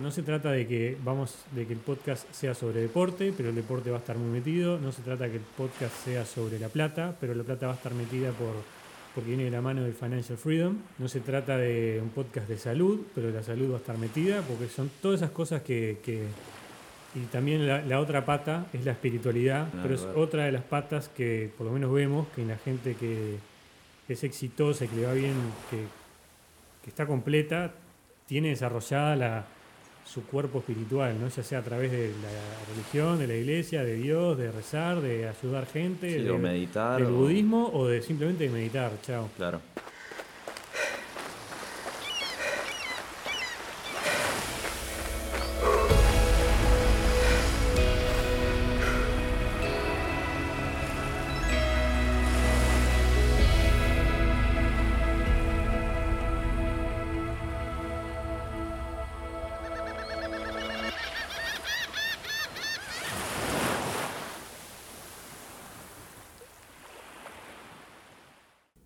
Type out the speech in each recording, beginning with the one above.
No se trata de que vamos, de que el podcast sea sobre deporte, pero el deporte va a estar muy metido. No se trata de que el podcast sea sobre la plata, pero la plata va a estar metida por porque viene de la mano del Financial Freedom. No se trata de un podcast de salud, pero la salud va a estar metida, porque son todas esas cosas que... que y también la, la, otra pata es la espiritualidad, No, pero es otra de las patas que por lo menos vemos que en la gente que es exitosa y que le va bien, que, que está completa, tiene desarrollada la, su cuerpo espiritual, ¿no? ya sea a través de la religión, de la iglesia, de Dios, de rezar, de ayudar gente, Sí, de, o meditar. del o- budismo o de simplemente meditar. Chao. Claro.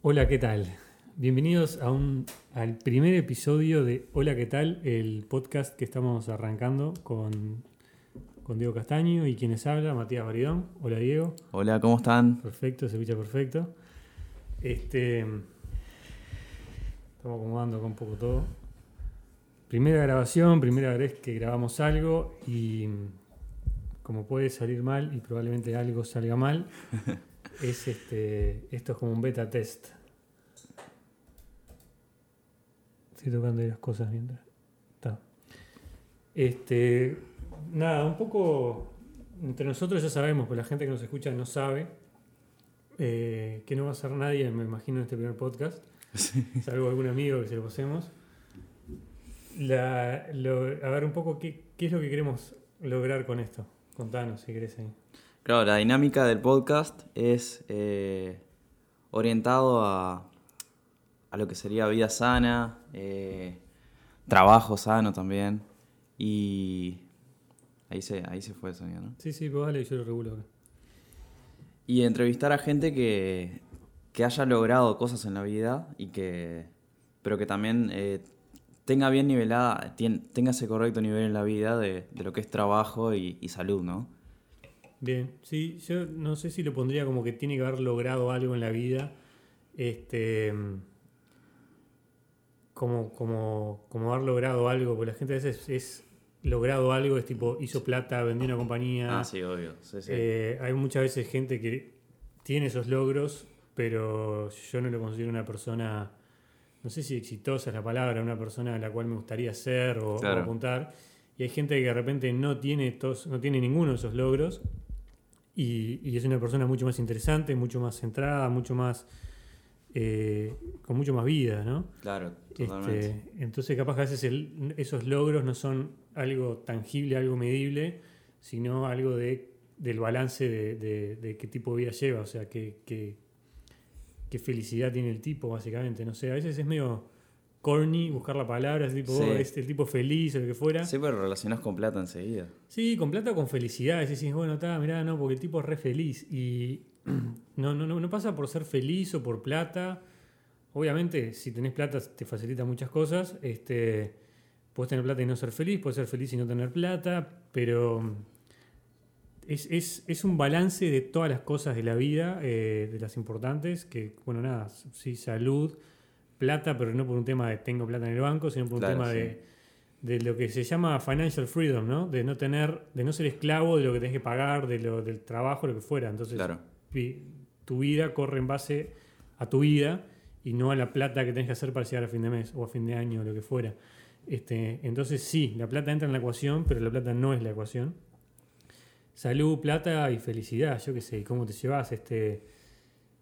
Hola, ¿qué tal? Bienvenidos a un, al primer episodio de Hola, ¿qué tal? El podcast que estamos arrancando con, con Diego Castaño y quienes habla, Matías Baridón. Hola, Diego. Hola, ¿cómo están? Perfecto, se escucha perfecto. Este, estamos acomodando acá un poco todo. Primera grabación, primera vez que grabamos algo y como puede salir mal y probablemente algo salga mal, es este, esto es como un beta test. Estoy tocando las cosas mientras. Está. Este, nada, un poco entre nosotros ya sabemos, pero la gente que nos escucha no sabe eh, que no va a ser nadie, me imagino, en este primer podcast, salvo algún amigo que se lo pasemos. La- lo- a ver un poco qué, qué es lo que queremos lograr con esto. Contanos si querés ahí. Claro, la dinámica del podcast es eh, orientado a, a lo que sería vida sana, eh, trabajo sano también. Y ahí se, ahí se fue el sonido, ¿no? Sí, sí, pues dale, yo lo regulo acá. Y entrevistar a gente que, que haya logrado cosas en la vida y que. pero que también eh, tenga bien nivelada, tenga ese correcto nivel en la vida de, de lo que es trabajo y, y salud, ¿no? Bien, sí, yo no sé si lo pondría como que tiene que haber logrado algo en la vida. Este. Como, como, como haber logrado algo, porque la gente a veces es logrado algo, es tipo, hizo plata, vendió una compañía. Ah, sí, obvio. Sí, sí. Eh, hay muchas veces gente que tiene esos logros, pero yo no lo considero una persona, no sé si exitosa es la palabra, una persona a la cual me gustaría ser o, apuntar. Y hay gente que de repente no tiene, estos, no tiene ninguno de esos logros y, y es una persona mucho más interesante, mucho más centrada, mucho más... eh, con mucho más vida, ¿no? claro, totalmente. Este, entonces, capaz que a veces el- esos logros no son algo tangible, algo medible, sino algo de, del balance de, de- de qué tipo de vida lleva, o sea, qué, qué, qué felicidad tiene el tipo, básicamente. No sé, a veces es medio corny buscar la palabra, es tipo, Sí. oh, es el tipo feliz o lo que fuera. Sí, pero relacionas con plata enseguida. Sí, con plata o con felicidad. Y decís, bueno, está, mirá, no, porque el tipo es re feliz. Y no, no, no, no pasa por ser feliz o por plata. Obviamente, si tenés plata te facilita muchas cosas. Este, puedes tener plata y no ser feliz, puedes ser feliz y no tener plata, pero es, es- es un balance de todas las cosas de la vida, eh, de las importantes, que, bueno, nada, sí, salud, plata, pero no por un tema de tengo plata en el banco, sino por un tema sí. de, de lo que se llama financial freedom, ¿no? De no tener, de no ser esclavo de lo que tenés que pagar, de lo, del trabajo, lo que fuera. Entonces, Claro. Tu vida corre en base a tu vida y no a la plata que tenés que hacer para llegar a fin de mes o a fin de año o lo que fuera. Este, entonces sí, la plata entra en la ecuación, pero la plata no es la ecuación. Salud, plata y felicidad, yo qué sé, cómo te llevas, este,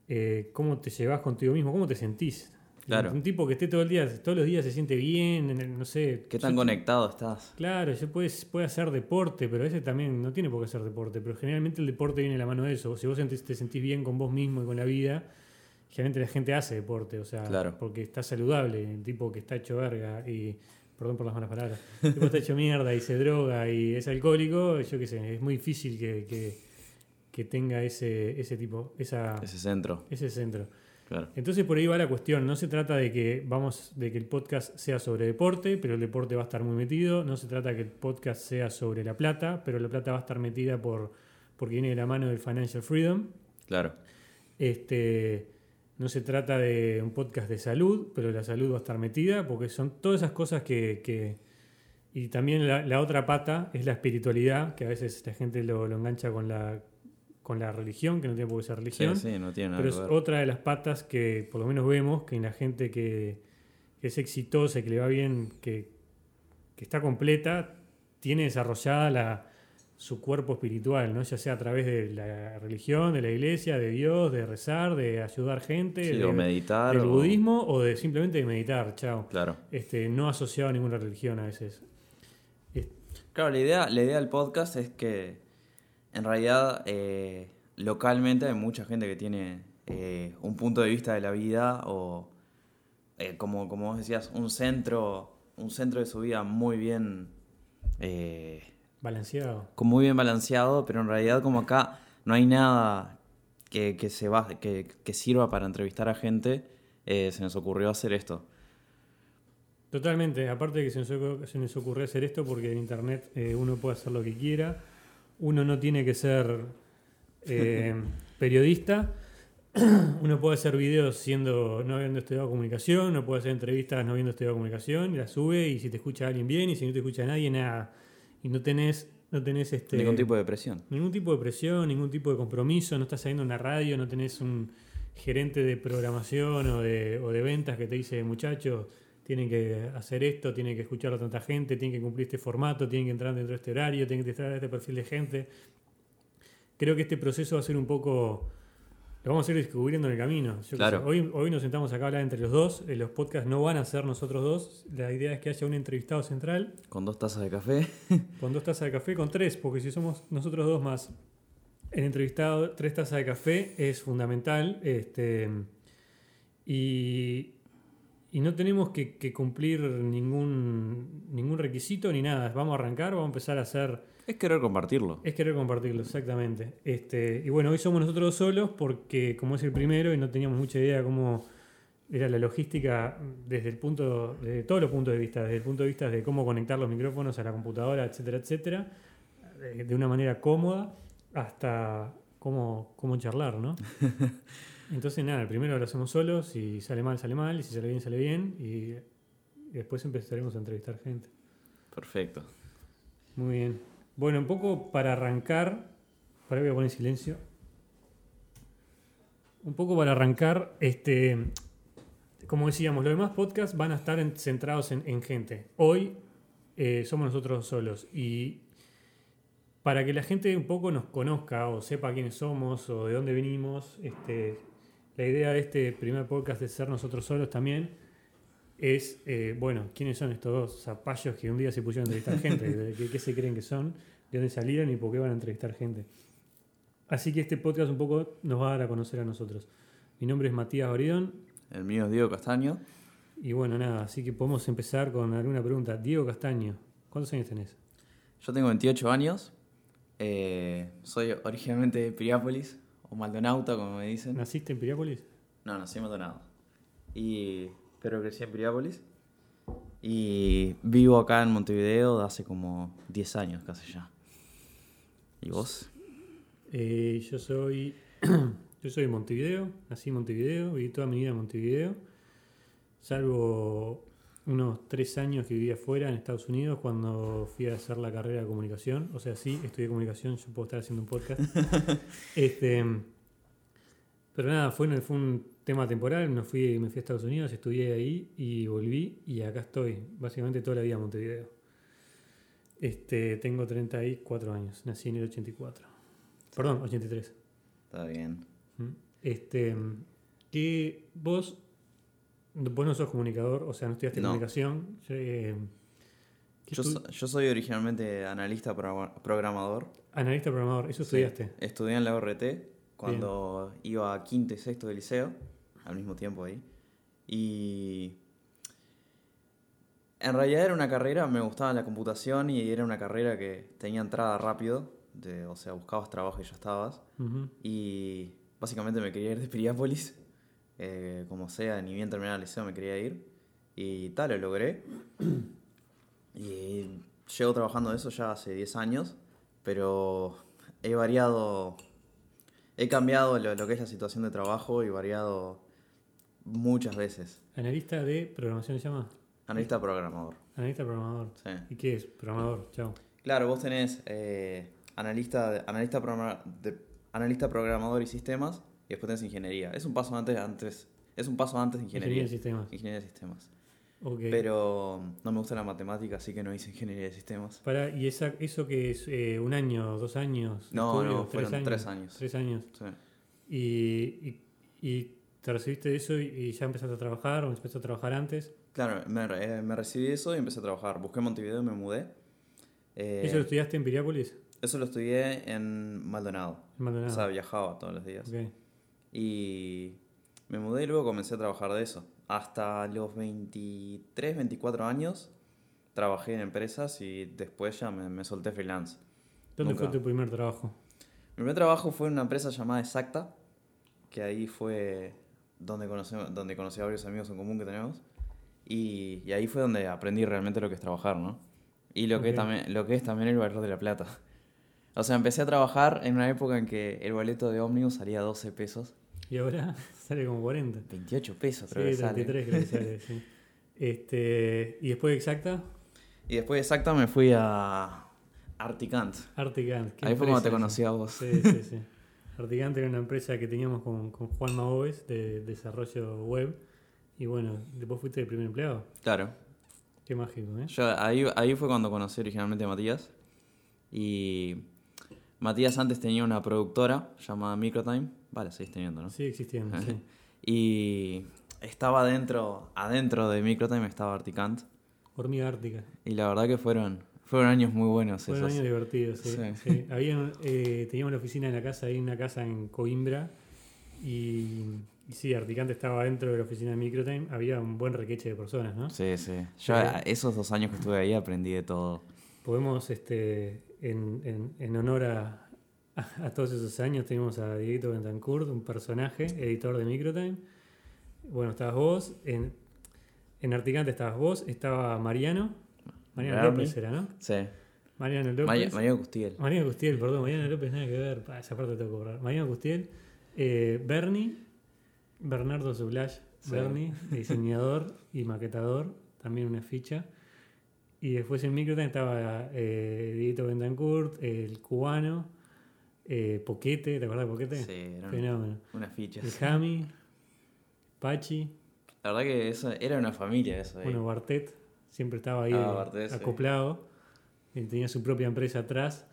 eh, cómo te llevas contigo mismo, cómo te sentís. Claro. Un tipo que esté todo el día, todos los días se siente bien, en el- no sé. ¿Qué tan yo- conectado estás? Claro, yo puede, puede hacer deporte, pero a veces también no tiene por qué hacer deporte, pero generalmente el deporte viene de la mano de eso. Si vos te sentís bien con vos mismo y con la vida, generalmente la gente hace deporte, o sea, Claro. porque está saludable, el tipo que está hecho verga y, perdón por las malas palabras, el tipo está hecho mierda y se droga y es alcohólico, yo qué sé, es muy difícil que, que- que tenga ese, ese tipo, esa, Ese centro. ese centro. Claro. Entonces por ahí va la cuestión. No se trata de que vamos, de que el podcast sea sobre deporte, pero el deporte va a estar muy metido. No se trata de que el podcast sea sobre la plata, pero la plata va a estar metida por, porque viene de la mano del financial freedom. Claro. Este, no se trata de un podcast de salud, pero la salud va a estar metida, porque son todas esas cosas que. que- y también la, la otra pata es la espiritualidad, que a veces la gente lo, lo engancha con la, con la religión, que no tiene por qué ser Sí, religión. sí, no tiene nada Pero que es ver. otra de las patas que por lo menos vemos que en la gente que, que es exitosa y que le va bien, que, que está completa, tiene desarrollada la, su cuerpo espiritual, ¿no? ya sea a través de la religión, de la iglesia, de Dios, de rezar, de ayudar gente, Sí, de- o meditar. del o- budismo o de simplemente de meditar, chao. Claro. Este, no asociado a ninguna religión a veces. Claro, la idea, la idea del podcast es que en realidad eh, localmente hay mucha gente que tiene eh, un punto de vista de la vida o eh, como, como vos decías, un centro, un centro de su vida muy bien, eh, Balanceado. como muy bien balanceado, pero en realidad como acá no hay nada que, que se va, que, que sirva para entrevistar a gente, se nos ocurrió hacer esto. Totalmente, aparte de que se nos, ocurrió hacer esto porque en internet uno puede hacer lo que quiera, uno no tiene que ser eh, periodista, uno puede hacer videos siendo no habiendo estudiado comunicación, no puede hacer entrevistas no habiendo estudiado comunicación, y las sube y si te escucha alguien bien y si no te escucha nadie, nada. Y no tenés, no tenés este, Ningún tipo de presión. Ningún tipo de presión, ningún tipo de compromiso, no estás saliendo en la radio, no tenés un gerente de programación o de, o de ventas que te dice, muchachos, tienen que hacer esto, tienen que escuchar a tanta gente, tienen que cumplir este formato, tienen que entrar dentro de este horario, tienen que estar a este perfil de gente. Creo que este proceso va a ser un poco... Lo vamos a ir descubriendo en el camino. Yo Claro. sé, Hoy, hoy nos sentamos acá a hablar entre los dos. eh, Los podcasts no van a ser nosotros dos. La idea es que haya un entrevistado central Con dos tazas de café. con dos tazas de café, con tres, porque si somos nosotros dos más el entrevistado, tres tazas de café es fundamental. Este, y, y no tenemos que, que cumplir ningún, ningún requisito ni nada. Vamos a arrancar, vamos a empezar a hacer. Es querer compartirlo. Es querer compartirlo, exactamente. Este, y bueno, hoy somos nosotros solos porque, como es el primero y no teníamos mucha idea cómo era la logística desde el punto, desde todos los puntos de vista, desde el punto de vista de cómo conectar los micrófonos a la computadora, etcétera, etcétera, de una manera cómoda hasta cómo, cómo charlar, ¿no? Entonces, nada, el primero lo hacemos solos, si sale mal, sale mal, y si sale bien, sale bien, y, después empezaremos a entrevistar gente. Perfecto. Muy bien. Bueno, un poco para arrancar, para voy a poner silencio. Un poco para arrancar, este, como decíamos, los demás podcasts van a estar en- centrados en, en gente. Hoy eh, somos nosotros solos y para que la gente un poco nos conozca o sepa quiénes somos o de dónde venimos, este, la idea de este primer podcast de ser nosotros solos también es, eh, bueno, ¿quiénes son estos dos zapallos que un día se pusieron a entrevistar gente? ¿De ¿Qué, qué se creen que son? ¿De dónde salieron y por qué van a entrevistar gente? Así que este podcast un poco nos va a dar a conocer a nosotros. Mi nombre es Matías Oridón El mío es Diego Castaño. y bueno, nada, así que podemos empezar con alguna pregunta. Diego Castaño, ¿cuántos años tenés? Yo tengo 28 años. eh, soy originalmente de Piriápolis, o Maldonauta, como me dicen. ¿Naciste en Piriápolis? No, nací en Maldonado. Y, pero crecí en Piriápolis. Y vivo acá en Montevideo de hace como 10 años casi ya. ¿Y vos? Eh, yo soy yo soy de Montevideo, nací en Montevideo, viví toda mi vida en Montevideo, salvo unos tres años que viví afuera en Estados Unidos cuando fui a hacer la carrera de comunicación. O sea, sí, estudié comunicación, yo puedo estar haciendo un podcast. este, pero nada, fue, fue un tema temporal, me fui, me fui a Estados Unidos, estudié ahí y volví y acá estoy, básicamente toda la vida en Montevideo. Este, tengo 34 años, nací en el 84. Perdón, 83. Está bien. Este, que vos, vos no sos comunicador, o sea, no estudiaste No. comunicación. eh, ¿qué Yo, so- yo soy originalmente analista programa- programador. Analista programador, eso Sí, estudiaste. Estudié en la ORT cuando iba a quinto y sexto de liceo, al mismo tiempo ahí. Y en realidad era una carrera, me gustaba la computación y era una carrera que tenía entrada rápido, de, o sea, buscabas trabajo y ya estabas. Y básicamente me quería ir de Piriápolis eh, como sea, ni bien terminar el liceo me quería ir. Y tal, lo logré. Y llevo trabajando de eso ya hace 10 años, pero he variado, he cambiado lo, lo que es la situación de trabajo y variado muchas veces. Analista de programación se llama. Analista programador. Analista programador. Sí. ¿Y qué es? Programador, chao. Claro, vos tenés eh, analista, de- analista, programa- de- analista programador y sistemas y después tenés ingeniería. Es un paso antes, antes es un paso antes de ingeniería. Ingeniería de sistemas. Ingeniería de sistemas. Ok. Pero no me gusta la matemática, así que no hice ingeniería de sistemas. Para, ¿Y esa, eso que es eh, un año, dos años? No, estudio, no, fueron tres años. Tres años. Sí. Y, y, y te recibiste de eso y, y ya empezaste a trabajar o empezaste a trabajar antes. Claro, me, eh, me recibí de eso y empecé a trabajar. Busqué Montevideo y me mudé. Eh, ¿Eso lo estudiaste en Piriápolis? eso lo estudié en Maldonado. En Maldonado. O sea, viajaba todos los días. Ok. Y me mudé y luego comencé a trabajar de eso. Hasta los 23, 24 años trabajé en empresas y después ya me, me solté freelance. ¿Dónde Nunca. fue tu primer trabajo? Mi primer trabajo fue en una empresa llamada Exacta, que ahí fue donde conocí, donde conocí a varios amigos en común que tenemos. Y, y ahí fue donde aprendí realmente lo que es trabajar, ¿no? Y lo, que, también, lo que es también el valor de la plata. O sea, empecé a trabajar en una época en que el boleto de ómnibus salía 12 pesos. Y ahora sale como 40. 28 pesos, Sí, creo que sale. 33 creo que sale, sí. Este, y después de Exacta, Y después de Exacta me fui a Articant. Articant. ¿Qué Ahí fue cuando te conocí esa? a vos. Sí, sí, sí. Articant era una empresa que teníamos con, con Juan Maoves de desarrollo web. Y bueno, después fuiste el primer empleado. Claro. Qué mágico, ¿eh? Yo, ahí, ahí fue cuando conocí originalmente a Matías. Y Matías antes tenía una productora llamada Microtime. Vale, seguís teniendo, ¿no? Sigue existiendo, sí. Y estaba adentro, adentro de Microtime estaba Articant. Hormiga Ártica. Y la verdad que fueron, fueron años muy buenos Fueron esos. años divertidos, sí. Sí. sí. Había, eh, teníamos la oficina en la casa, ahí una casa en Coimbra. Y, y sí, Articante estaba dentro de la oficina de Microtime. Había un buen requeche de personas, ¿no? Sí, sí. Yo Sí. esos dos años que estuve ahí aprendí de todo. Podemos, este, en, en- en honor a, a todos esos años, tenemos a Dieguito Bentancourt, un personaje, editor de Microtime. Bueno, estabas vos, en, en Articante estabas vos, estaba Mariano. Mariano. López era, ¿no? Sí. Mariano López. María, María Gustiel. Mariano Custiel, perdón, Mariano López nada que ver, esa parte tengo que cobrar. Mariano Custiel, eh, Bernie, Bernardo Zublash, Sí. Bernie, diseñador y maquetador, también una ficha. Y después en Microtime estaba eh, Dieguito Bentancourt, el cubano, eh, Poquete, ¿te acuerdas de Poquete? Sí, eran Fenómeno. unas fichas. El Jami, Pachi, La verdad que eso era una familia eso ahí. bueno, Bartet, siempre estaba ahí Ah, eh, sí. acoplado. Él tenía su propia empresa atrás.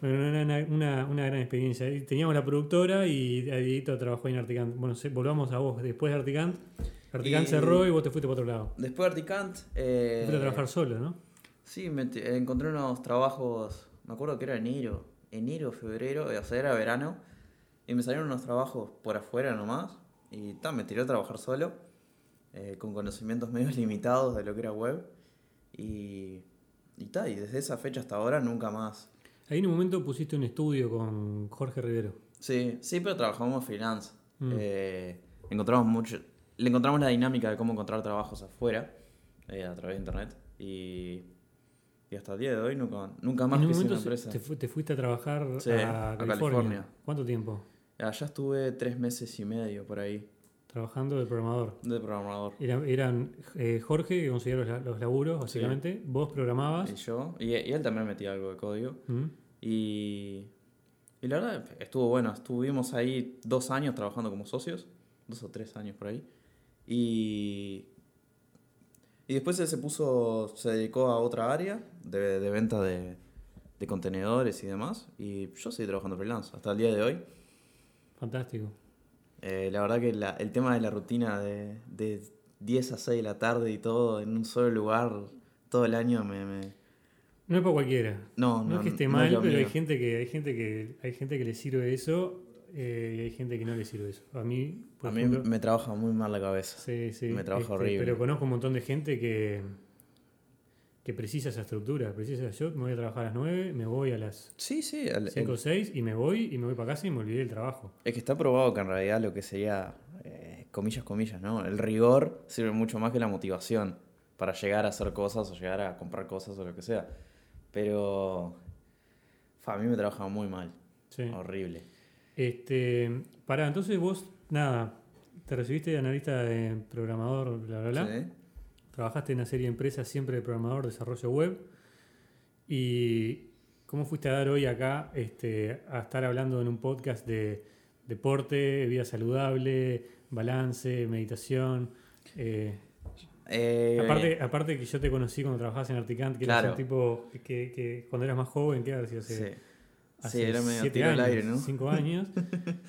Bueno, era una, una, una gran experiencia. Teníamos la productora y Dieguito trabajó en Articant. Bueno, volvamos a vos. Después de Articant, Articant cerró y vos te fuiste para otro lado. Después de Articant... Eh, Te fuiste a trabajar solo, ¿no? Sí, me encontré unos trabajos, me acuerdo que era enero, enero, febrero, o sea, era verano, y me salieron unos trabajos por afuera nomás, y ta, me tiré a trabajar solo, eh, con conocimientos medio limitados de lo que era web, y, y ta, y desde esa fecha hasta ahora nunca más. Ahí en un momento pusiste un estudio con Jorge Rivero. Sí, sí, pero trabajamos freelance. Mm. Eh, encontramos mucho, le encontramos la dinámica de cómo encontrar trabajos afuera, eh, a través de internet, y, y hasta el día de hoy nunca, nunca más en un una empresa. te, fu- te fuiste a trabajar Sí, a, a California. California. ¿Cuánto tiempo? Allá estuve tres meses y medio por ahí Trabajando de programador. de programador. Era- eran eh, Jorge que conseguía los, los laburos, básicamente. Vos programabas. Y yo, y, y él también metía algo de código. ¿Mm? Y, y la verdad estuvo bueno. Estuvimos ahí dos años trabajando como socios, dos o tres años por ahí. Y, y después él se puso, se dedicó a otra área de, de venta de, de contenedores y demás. Y yo seguí trabajando freelance hasta el día de hoy. Fantástico. Eh, la verdad que la- el tema de la rutina de, de 10 a 6 de la tarde y todo en un solo lugar todo el año me... me- No es para cualquiera. No, No, no, es que esté no mal, es pero hay gente que hay gente que hay gente que le sirve eso eh, y hay gente que no le sirve eso. A mí, por A mí ejemplo, me trabaja muy mal la cabeza. sí, sí, me trabaja este, horrible. Pero conozco un montón de gente que que precisa esa estructura. Precisa, yo me voy a trabajar a las 9, me voy a las Sí, sí. el- 5 o el- 6 y me voy y me voy para casa y me olvidé del trabajo. es que está probado que en realidad lo que sería, eh, comillas, comillas, ¿no? El rigor sirve mucho más que la motivación para llegar a hacer cosas o llegar a comprar cosas o lo que sea. Pero fa, a mí me trabaja muy mal. Sí. Horrible. Este, pará, entonces vos, nada, te recibiste de analista de programador, bla, bla, bla. Sí. Trabajaste en una serie de empresas siempre de programador, desarrollo web. ¿Y cómo fuiste a dar hoy acá este, a estar hablando en un podcast de deporte, vida saludable, balance, meditación? Eh, Eh, aparte, aparte que yo te conocí cuando trabajabas en Articant, que eras Claro. un tipo que, que cuando eras más joven, ¿qué hace? sí. Hace Sí, era medio siete tiro al años, aire, ¿no? cinco años.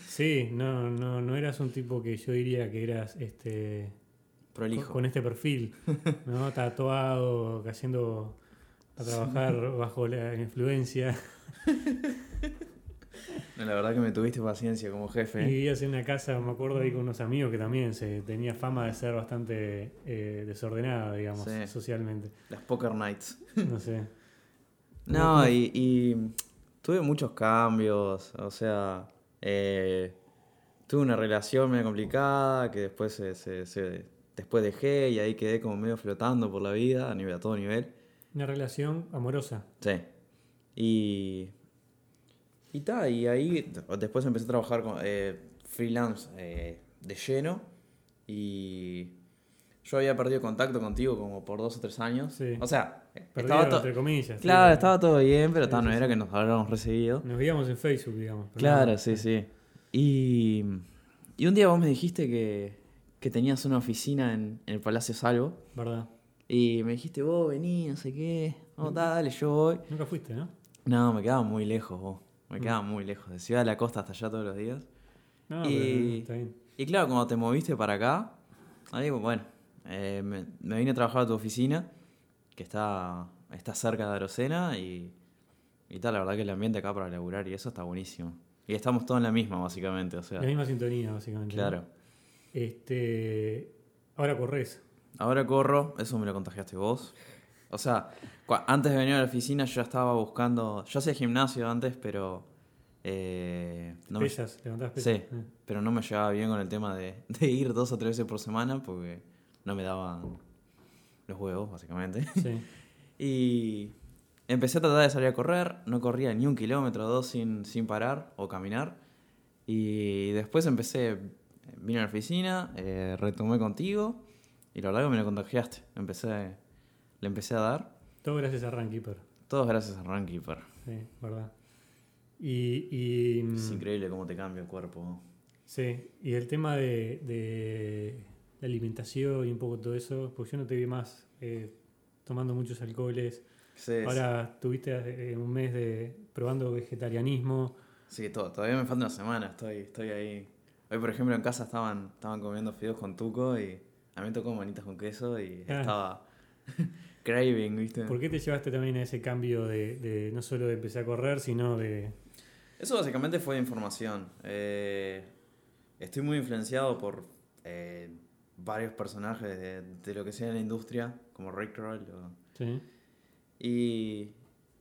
sí, no, no, no eras un tipo que yo diría que eras este Prolijo. con este perfil, ¿no? Tatuado, cayendo a trabajar bajo la influencia. No, la verdad que me tuviste paciencia como Y jefe. vivías en una casa, me acuerdo ahí con unos amigos que también se tenía fama de ser bastante eh, desordenada, digamos, Sí. socialmente. Las Poker Nights. No sé. No, y, y tuve muchos cambios. O sea, eh, tuve una relación medio complicada que después, se, se- se- después dejé y ahí quedé como medio flotando por la vida a, nivel, a todo nivel. Una relación amorosa. Sí. Y. Y ta, y ahí después empecé a trabajar con eh, freelance eh, de lleno. Y. Yo había perdido contacto contigo como por dos o tres años. Sí. O sea, estaba todo. entre comillas. Claro, sí. estaba todo bien, pero Sí, ta, no era que nos hablábamos recibido. Nos veíamos en Facebook, digamos. Claro, no- sí, sí. Y, y un día vos me dijiste que, que tenías una oficina en, en el Palacio Salvo. ¿Verdad? Y me dijiste, vos vení, no sé qué. Oh, dale, yo voy. Nunca fuiste, ¿no? No, me quedaba muy lejos vos. Me quedaba muy lejos. De Ciudad de la Costa hasta allá todos los días. No, Y- pero no, está bien. Y claro, cuando te moviste para acá, ahí, bueno, eh, me, me vine a trabajar a tu oficina, que está, está cerca de Arocena, y, y tal, la verdad que el ambiente acá para laburar y eso está buenísimo. Y estamos todos en la misma, básicamente, o sea, La misma sintonía, básicamente. claro. Este, ahora corres. Ahora corro, eso me lo contagiaste vos. O sea, antes de venir a la oficina yo ya estaba buscando, yo hacía gimnasio antes, pero... eh, no me- pesas, levantás pesas. Sí, pero no me llevaba bien con el tema de, de ir dos o tres veces por semana porque no me daban los huevos, básicamente. Sí. Y empecé a tratar de salir a correr, no corría ni un kilómetro o dos sin, sin parar o caminar. Y después empecé, vine a la oficina, eh, retomé contigo y la verdad que me lo contagiaste. Empecé, le empecé a dar. Todo gracias a Runkeeper. Todos gracias a Runkeeper. Sí, verdad. Y, y, mm, Es increíble cómo te cambia el cuerpo. sí, y el tema de, de la alimentación y un poco todo eso, porque yo no te vi más eh, tomando muchos alcoholes. Sí, Ahora tuviste eh, un mes de probando vegetarianismo. Sí, to- todavía me falta una semana, estoy, estoy ahí. Hoy, por ejemplo, en casa estaban, estaban comiendo fideos con tuco y a mí me tocó manitas con queso y Ah. estaba craving, ¿viste? ¿Por qué te llevaste también a ese cambio de, de no solo de empezar a correr, sino de... Eso básicamente fue información. Eh, estoy muy influenciado por eh, varios personajes de, de lo que sea en la industria, como Rickroll. o- Sí, Y,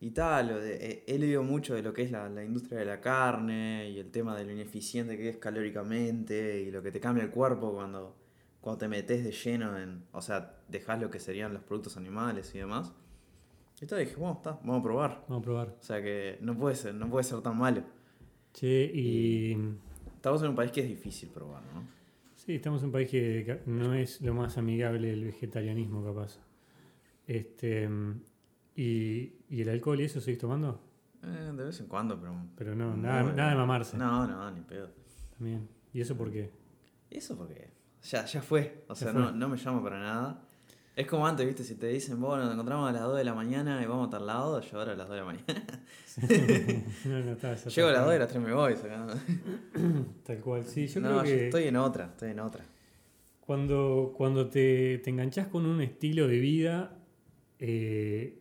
y tal, de- he, he leído mucho de lo que es la, la industria de la carne y el tema de lo ineficiente que es calóricamente y lo que te cambia el cuerpo cuando, cuando te metes de lleno en, o sea, dejas lo que serían los productos animales y demás. Y tal, dije, bueno, está, vamos a probar. vamos a probar. O sea que no puede ser, no puede ser tan malo. Che, y... Estamos en un país que es difícil probar, ¿no? Sí, estamos en un país que no es lo más amigable el vegetarianismo, capaz. Este, y, ¿Y el alcohol y eso seguís tomando? Eh, de vez en cuando, pero... Pero no, nada, nada de mamarse. No, no, ni pedo. También. ¿Y eso por qué? Eso porque ya, ya fue. O Ya sea, fue. No, no me llama para nada. Es como antes, ¿viste? Si te dicen, vos nos encontramos a las 2 de la mañana y vamos a tal lado, yo ahora a las 2 de la mañana. no, no, está, ya Llego a está. las 2 y a las 3 me voy. sacando. Tal cual, sí. Yo no, creo yo que estoy en otra, estoy en otra. cuando, cuando te, te enganchás con un estilo de vida, eh,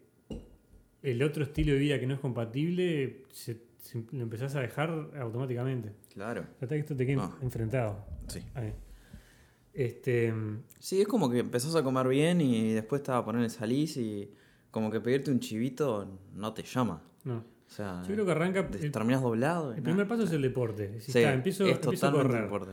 el otro estilo de vida que no es compatible, se- se- lo empezás a dejar automáticamente. Claro. Trata que esto te quede enfrentado. Sí. Ahí. Este, Sí, es como que empezás a comer bien y después estaba a ponerle salís y como que pedirte un chivito no te llama. No. O sea, Yo creo que arranca. te- El, terminás doblado. el primer paso es el deporte. Decís, Sí, "Ta, empiezo, es empiezo a correr. deporte.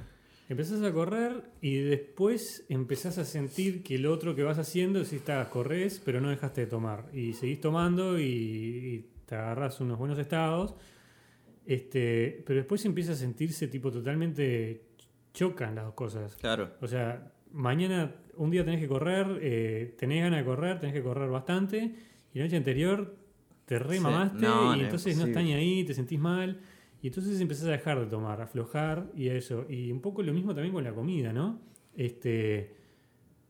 Empezás a correr y después empezás a sentir que lo otro que vas haciendo, si estás, corres, pero no dejaste de tomar. Y seguís tomando y, y te agarras unos buenos estados. Este, pero después empieza a sentirse tipo totalmente chocan las dos cosas. Claro. O sea, mañana, un día tenés que correr, eh, tenés ganas de correr, tenés que correr bastante, y la noche anterior te remamaste No, y no, entonces no estás ni ahí, te sentís mal, y entonces empezás a dejar de tomar, a aflojar y a eso. Y un poco lo mismo también con la comida, ¿no? Este,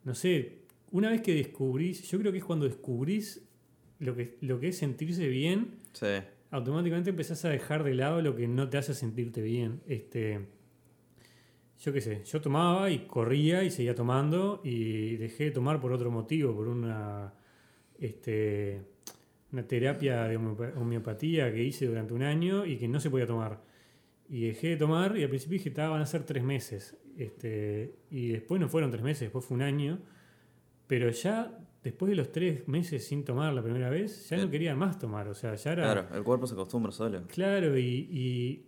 no sé, una vez que descubrís, yo creo que es cuando descubrís lo que, lo que es sentirse bien, Sí. automáticamente empezás a dejar de lado lo que no te hace sentirte bien. Este, yo qué sé, yo tomaba y corría y seguía tomando y dejé de tomar por otro motivo, por una, este, una terapia de homeopa- homeopatía que hice durante un año y que no se podía tomar. Y dejé de tomar y al principio dije, "Ta, van a ser tres meses. Este, y después no fueron tres meses, después fue un año. Pero ya después de los tres meses sin tomar la primera vez, ya no quería más tomar. O sea, ya era... Claro, el cuerpo se acostumbra solo. Claro, y, y,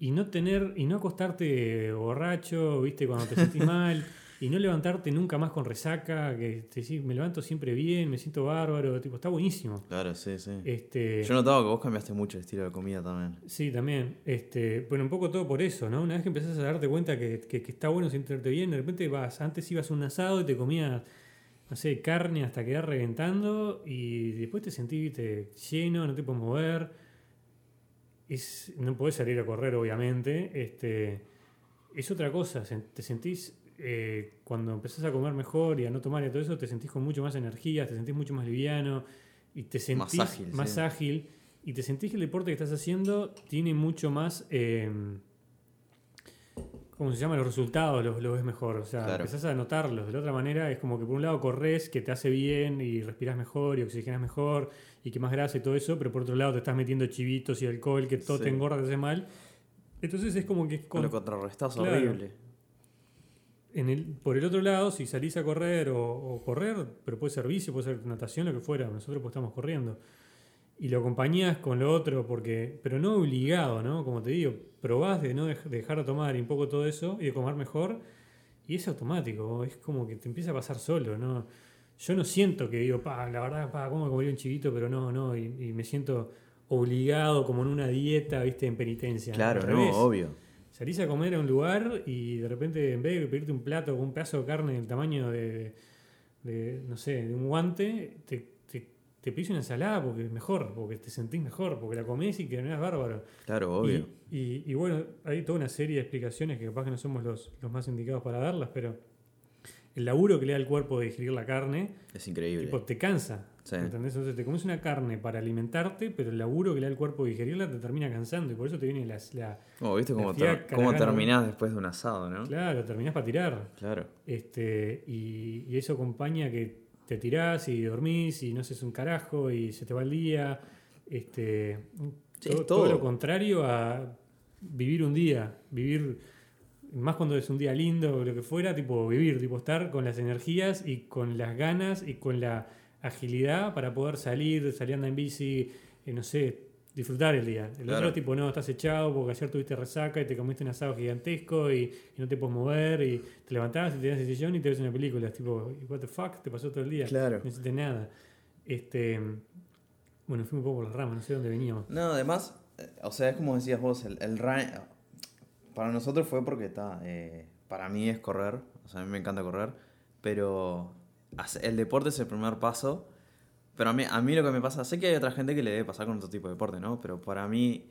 y no tener, y no acostarte borracho, viste, cuando te sentís mal, y no levantarte nunca más con resaca, que te decís, me levanto siempre bien, me siento bárbaro, tipo, está buenísimo. Claro, sí, sí. Este, Yo notaba que vos cambiaste mucho el estilo de comida también. Sí, también. Este, bueno, un poco todo por eso, ¿no? Una vez que empezás a darte cuenta que, que- que está bueno sentirte bien, de repente vas, antes ibas a un asado y te comías, no sé, carne hasta quedar reventando y después te sentiste lleno, no te puedes mover. Es, no podés salir a correr, obviamente. Este, es otra cosa, te sentís, eh, cuando empezás a comer mejor y a no tomar y todo eso, te sentís con mucho más energía, te sentís mucho más liviano y te Más sentís ágil, más sí. ágil y te sentís que el deporte que estás haciendo tiene mucho más, eh, ¿cómo se llama? Los resultados los, los ves mejor, o sea, Claro. empezás a notarlos. De la otra manera es como que por un lado corres, que te hace bien y respiras mejor y oxigenas mejor y que más grasa y todo eso, pero por otro lado te estás metiendo chivitos y alcohol que todo te engorda, te hace mal. Entonces es como que con- Lo contrarrestás Claro. horrible. en el, por el otro lado, si salís a correr o, o correr, pero puede ser bici, puede ser natación, lo que fuera, nosotros pues estamos corriendo. Y lo acompañás con lo otro, porque pero no obligado, ¿no? Como te digo, probás de no dej- dejar de tomar y un poco todo eso y de comer mejor, y es automático, es como que te empieza a pasar solo, ¿no? Yo no siento que digo, pa, la verdad, pa, ¿cómo me comería un chivito? Pero no, no, y, y me siento obligado como en una dieta, ¿viste? En penitencia. Claro, no, obvio. Salís a comer a un lugar y de repente en vez de pedirte un plato con un pedazo de carne del tamaño de, de, no sé, de un guante, te, te, pedís una ensalada porque es mejor, porque te sentís mejor, porque la comés y que no es bárbaro. Claro, obvio. Y, y- y bueno, hay toda una serie de explicaciones que capaz que no somos los, los más indicados para darlas, pero el laburo que le da al cuerpo de digerir la carne, es increíble. tipo, te cansa. Sí. ¿entendés? Entonces te comes una carne para alimentarte, pero el laburo que le da al cuerpo de digerirla te termina cansando y por eso te viene las- la... Como, ¿Viste la cómo, ter- la terminás después de un asado, no? Claro, terminás para tirar. Claro. Este, y, y eso acompaña que te tirás y dormís y no haces un carajo y se te va el día. Este, Sí, todo, es todo todo. lo contrario a vivir un día, vivir más cuando es un día lindo o lo que fuera, tipo vivir, tipo estar con las energías y con las ganas y con la agilidad para poder salir, salir a andar en bici, eh, no sé, disfrutar el día. El Claro. otro tipo, no, estás echado porque ayer tuviste resaca y te comiste un asado gigantesco y, y no te puedes mover y te levantás y te das el sillón y te ves una película. Es tipo, what the fuck, te pasó todo el día. Claro. No hiciste nada. Este, bueno, fui un poco por las ramas, no sé dónde veníamos. No, además, eh, o sea, es como decías vos, el, el run- para nosotros fue porque está, eh, para mí es correr, o sea, a mí me encanta correr, pero el deporte es el primer paso, pero a mí, a mí lo que me pasa, sé que hay otra gente que le debe pasar con otro tipo de deporte, ¿no? Pero para mí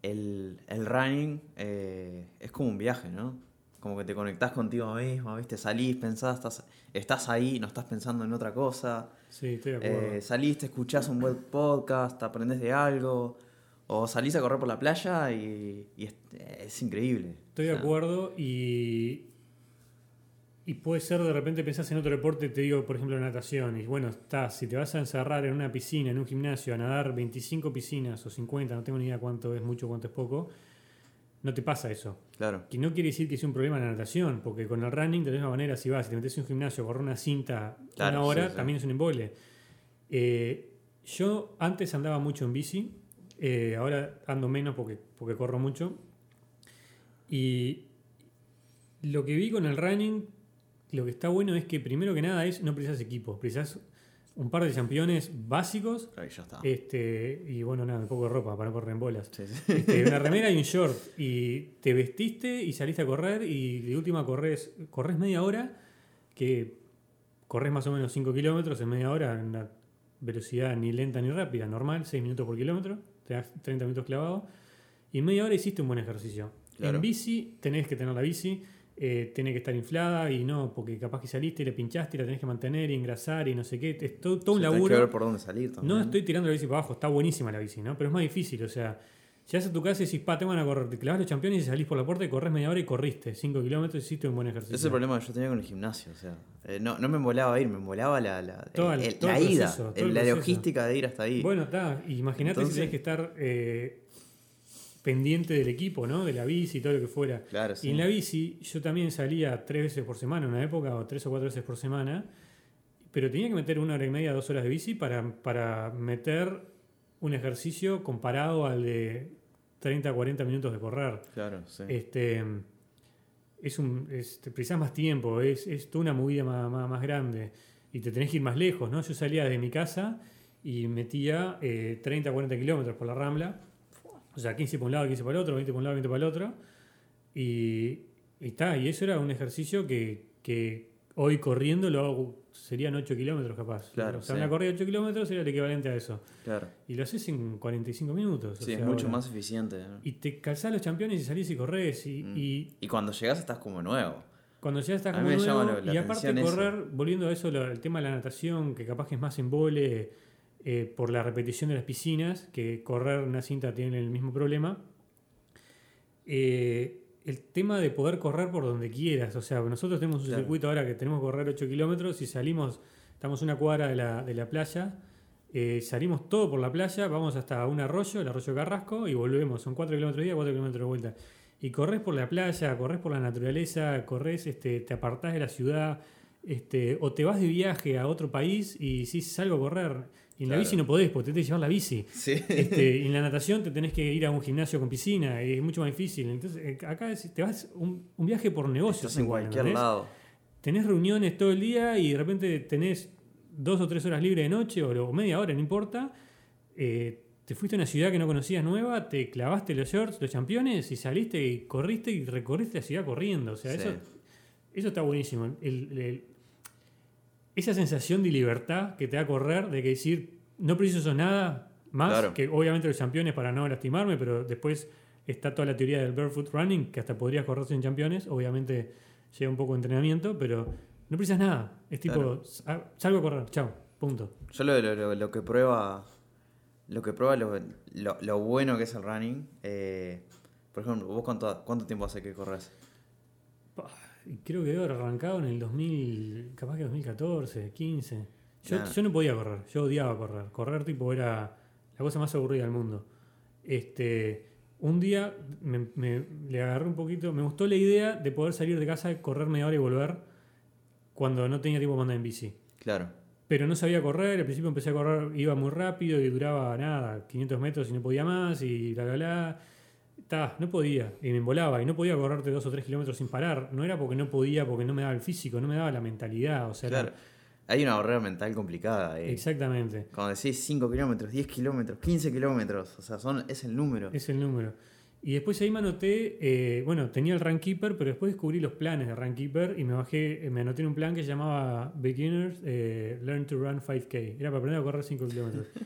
el, el running eh, es como un viaje, ¿no? Como que te conectás contigo mismo, ¿viste? Salís, pensás, estás, estás ahí, no estás pensando en otra cosa. Sí, estoy de acuerdo. Eh, salís, te escuchás un buen podcast, aprendés de algo, o salís a correr por la playa y, y es, es increíble. Estoy de O sea, acuerdo y, y puede ser de repente pensás en otro deporte, te digo, por ejemplo, natación, y bueno, estás, si te vas a encerrar en una piscina, en un gimnasio, a nadar 25 piscinas o 50, no tengo ni idea cuánto es mucho, cuánto es poco, no te pasa eso. Claro, Que no quiere decir que sea un problema la natación, porque con el running, de la misma manera, si vas, si te metes en un gimnasio a correr una cinta Claro, una hora, sí, sí. también es un embole. Eh, yo antes andaba mucho en bici, eh, ahora ando menos porque, porque corro mucho. Y lo que vi con el running, lo que está bueno es que primero que nada es no precisas equipo, precisas un par de campeones básicos. Ahí ya está. Este, y bueno, nada, un poco de ropa para no correr en bolas. Sí, sí. Este, una remera y un short. Y te vestiste y saliste a correr y de última corres, corres media hora, que corres más o menos 5 kilómetros en media hora en una velocidad ni lenta ni rápida, normal, 6 minutos por kilómetro, te das 30 minutos clavado. Y en media hora hiciste un buen ejercicio. Claro. En bici tenés que tener la bici, eh, tiene que estar inflada y no, porque capaz que saliste y le pinchaste y la tenés que mantener y engrasar y no sé qué. Es todo, todo un tenés que laburo. ver por dónde salir también. No estoy tirando la bici para abajo, está buenísima la bici, ¿no? Pero es más difícil, o sea, llegas a tu casa y decís, pa, te van a correr, te clavas los campeones y salís por la puerta y corres media hora y corriste 5 kilómetros y hiciste un buen ejercicio. Ese es el problema que yo tenía con el gimnasio. O sea, eh, no, no me embolaba ir, me embolaba la, la, Todo el- el- todo la el ida, todo la logística de ir hasta ahí. Bueno, está, imagínate si tenés que estar eh, pendiente del equipo, ¿no? De la bici y todo lo que fuera. claro, sí. Y en la bici yo también salía tres veces por semana en una época, o tres o cuatro veces por semana, pero tenía que meter una hora y media, dos horas de bici para, para meter un ejercicio comparado al de 30, 40 minutos de correr. Claro, sí. Este, es un, es- te precisas más tiempo, es, es toda una movida más, más, más grande y te tenés que ir más lejos, ¿no? Yo salía de mi casa y metía eh, 30, 40 kilómetros por la Rambla, o sea, 15 por un lado, 15 para el otro, 20 por un lado, 20 para el otro, y, y está, y eso era un ejercicio que, que hoy corriendo lo hago, serían 8 kilómetros capaz. Claro, o sea, sí. una corrida de 8 kilómetros sería el equivalente a eso. claro. Y lo haces en 45 minutos. o Sí, es sea, mucho ahora. más eficiente. ¿no? Y te calzás los campeones y salís y corres. Y, Mm. y Y cuando llegas estás como nuevo. cuando ya estás A mí como nuevo, la y aparte atención eso. correr, volviendo a eso, lo- el tema de la natación, que capaz que es más en vole eh, por la repetición de las piscinas, que correr una cinta tiene el mismo problema. Eh, el tema de poder correr por donde quieras, o sea, nosotros tenemos un Claro. circuito ahora que tenemos que correr 8 kilómetros y salimos, estamos una cuadra de la, de la playa, eh, salimos todo por la playa, vamos hasta un arroyo, el arroyo Carrasco, y volvemos, son 4 kilómetros de ida, 4 kilómetros de vuelta. Y corres por la playa, corres por la naturaleza, corres, este, te apartás de la ciudad, este, o te vas de viaje a otro país y si salgo a correr. Y en la bici no podés, porque te tenés que llevar la bici. Sí. Este, y en la natación te tenés que ir a un gimnasio con piscina, y es mucho más difícil. Entonces, eh, acá es- te vas un, un viaje por negocios. Estás en cualquier lado. Tenés reuniones todo el día y de repente tenés dos o tres horas libres de noche o, media hora, no importa. Eh, te fuiste a una ciudad que no conocías nueva, te clavaste los shorts, los championes y saliste y corriste y recorriste la ciudad corriendo. O sea, Sí. eso, eso está buenísimo. El- el- esa sensación de libertad que te da correr, de que decir, no preciso nada más, Claro. que obviamente los campeones para no lastimarme, pero después está toda la teoría del barefoot running, que hasta podrías correr sin campeones, obviamente lleva un poco de entrenamiento, pero no precisas nada. Es tipo, Claro. "Ah, salgo a correr, chao, punto. Yo lo, lo- lo- lo que prueba, lo que prueba lo, lo- lo bueno que es el running, eh, por ejemplo, vos cuánto, cuánto tiempo hace que corres? Creo que debe haber arrancado en el 2000, capaz que 2014, 15. Yo, yo no podía correr, yo odiaba correr. Correr tipo era la cosa más aburrida del mundo. Este, un día me, me- le agarré un poquito, me gustó la idea de poder salir de casa, correr media hora y volver cuando no tenía tiempo para andar en bici. Claro. Pero no sabía correr, al principio empecé a correr, iba muy rápido y duraba nada, 500 metros y no podía más y bla, bla, bla. Ta, no podía, y me embolaba, y no podía correrte dos o tres kilómetros sin parar. No era porque no podía, porque no me daba el físico, no me daba la mentalidad. O sea, era- Claro. Hay una barrera mental complicada. ahí. exactamente, Cuando decís 5 kilómetros, 10 kilómetros, 15 kilómetros, o sea, son, es el número. es el número. Y después ahí me anoté, eh, bueno, tenía el Runkeeper, pero después descubrí los planes de Runkeeper y me bajé, eh, me anoté en un plan que se llamaba Beginners eh, Learn to Run 5K. Era para aprender a correr 5 kilómetros.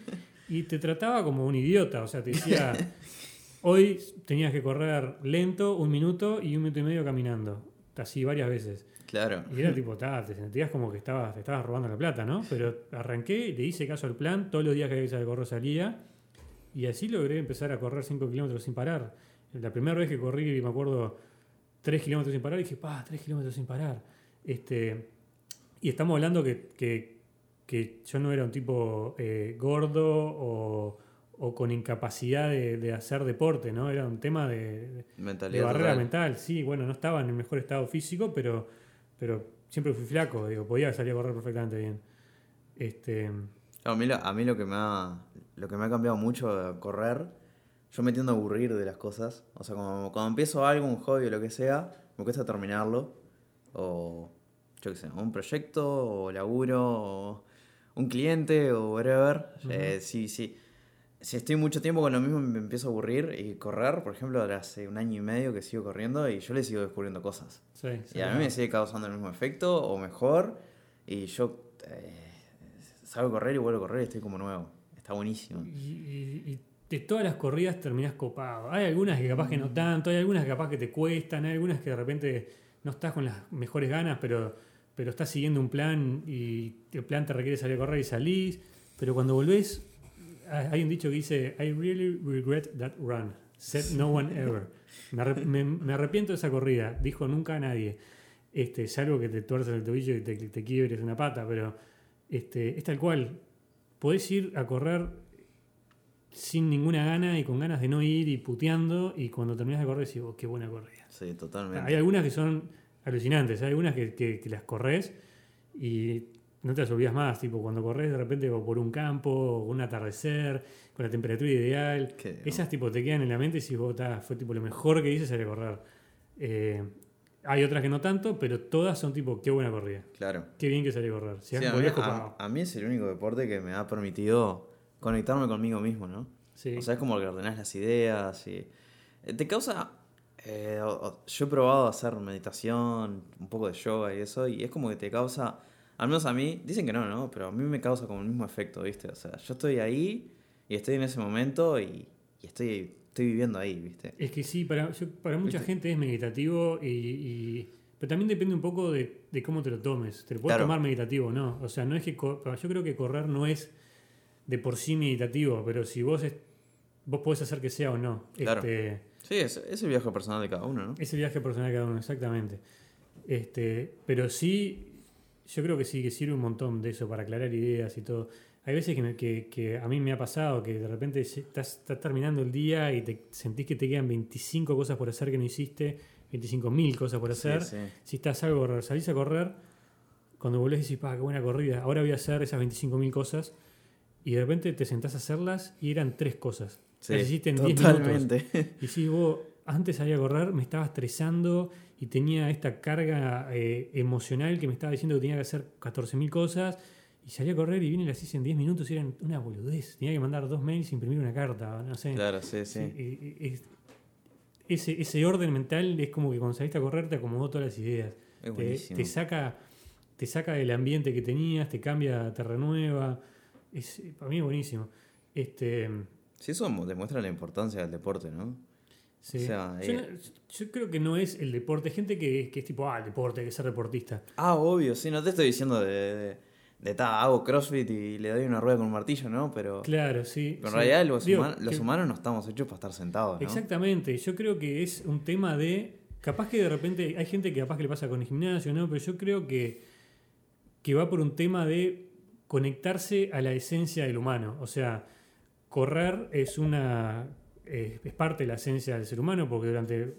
Y te trataba como un idiota, o sea, te decía, hoy tenías que correr lento, un minuto y un minuto y medio caminando. Así varias veces. Claro. Y era tipo, ta, te sentías como que estabas, te estabas robando la plata, ¿no? Pero arranqué, le hice caso al plan, todos los días que había que correr salía, y así logré empezar a correr 5 kilómetros sin parar. La primera vez que corrí, me acuerdo, 3 kilómetros sin parar, dije, pa, 3 kilómetros sin parar. Este, y estamos hablando que, que, que yo no era un tipo eh, gordo o, o con incapacidad de, de hacer deporte, ¿no? Era un tema de, de barrera total. mental, sí, bueno, no estaba en el mejor estado físico, pero, pero siempre fui flaco, digo, podía salir a correr perfectamente bien. Este, A mí, lo, a mí lo que me ha lo que me ha cambiado mucho correr, yo me tiendo a aburrir de las cosas. O sea, como, cuando empiezo algo, un hobby o lo que sea, me cuesta terminarlo. O, yo qué sé, un proyecto, o laburo, o un cliente, o whatever. Eh, sí, sí. Si estoy mucho tiempo con lo mismo, me empiezo a aburrir. Y correr, por ejemplo, hace un año y medio que sigo corriendo y yo le sigo descubriendo cosas. Sí, sí, y a mí me sigue causando el mismo efecto, o mejor. Y yo eh, salgo a correr y vuelvo a correr y estoy como nuevo. Está buenísimo. Y, y- y de todas las corridas terminás copado. Hay algunas que capaz que no tanto, hay algunas que capaz que te cuestan, hay algunas que de repente no estás con las mejores ganas, pero, pero estás siguiendo un plan y el plan te requiere salir a correr y salís. Pero cuando volvés, hay un dicho que dice, I really regret that run. Said no one ever. Me, arrep- me- me arrepiento de esa corrida, dijo nunca nadie. Este, salvo que te tuerces el tobillo y te, te quiebres una pata, pero este, es tal cual. Podés ir a correr sin ninguna gana y con ganas de no ir y puteando y cuando terminas de correr decís, oh, qué buena corrida. Sí, totalmente. Hay algunas que son alucinantes, hay algunas que, que- que las corres y no te las olvidas más, tipo cuando corres de repente o por un campo, o un atardecer, con la temperatura ideal, esas tipo te quedan en la mente y si vos "Ta, fue tipo lo mejor que hice salir a correr. Eh, hay otras que no tanto, pero todas son tipo, qué buena corrida, Claro. qué bien que salí a correr. Si Sí, a, mí, volvés a- copado. a mí es el único deporte que me ha permitido conectarme conmigo mismo, ¿no? Sí. O sea, es como que ordenás las ideas y... eh, Te causa... eh, yo he probado hacer meditación, un poco de yoga y eso, y es como que te causa... Al menos a mí, dicen que no, ¿no? Pero a mí me causa como el mismo efecto, ¿viste? O sea, yo estoy ahí y estoy en ese momento y, y estoy, estoy viviendo ahí, ¿viste? Es que sí, para, yo- para mucha ¿Viste? gente es meditativo, y, y- pero también depende un poco de, de cómo te lo tomes. Te lo puedes Claro. tomar meditativo o no. O sea, no es que yo creo que correr no es de por sí meditativo, pero si vos es- vos podés hacer que sea o no. Claro. Este, Sí, es, es el viaje personal de cada uno, ¿no? es el viaje personal de cada uno, exactamente. Este, pero sí, yo creo que sí que sirve un montón de eso para aclarar ideas y todo. Hay veces que, me- que- que a mí me ha pasado que de repente estás, estás terminando el día y te sentís que te quedan 25 cosas por hacer que no hiciste, 25 mil cosas por hacer. Sí, sí. Si estás algo salís a correr, cuando volvés decís, pa, qué buena corrida, ahora voy a hacer esas 25 mil cosas. Y de repente te sentás a hacerlas y eran tres cosas. Sí, Las hiciste en 10 minutos. Y si vos antes salía a correr, me estaba estresando y tenía esta carga eh, emocional que me estaba diciendo que tenía que hacer 14.000 cosas. Y salí a correr y vine y las hice en 10 minutos y eran una boludez. Tenía que mandar dos mails y imprimir una carta, no sé. Claro, sí, sí. Y- es- ese, ese orden mental es como que cuando saliste a correr te acomodó todas las ideas. Es Te, te saca, te saca del ambiente que tenías, te cambia, te renueva. Es, para mí es buenísimo. Este, Sí, eso demuestra la importancia del deporte, ¿no? Sí. O sea, yo, eh, yo creo que no es el deporte. Hay gente que, que es tipo, ah, el deporte, hay que ser deportista. Ah, obvio, sí, no te estoy diciendo de, de, de, ta, hago CrossFit y le doy una rueda con un martillo, ¿no? Pero, Claro, sí. pero en sí. realidad los, Digo, human- los que- humanos no estamos hechos para estar sentados, ¿no? Exactamente. Yo creo que es un tema de. Capaz que de repente hay gente que capaz que le pasa con el gimnasio, ¿no? Pero yo creo que, que va por un tema de conectarse a la esencia del humano. O sea, correr es una. Eh, es parte de la esencia del ser humano, porque durante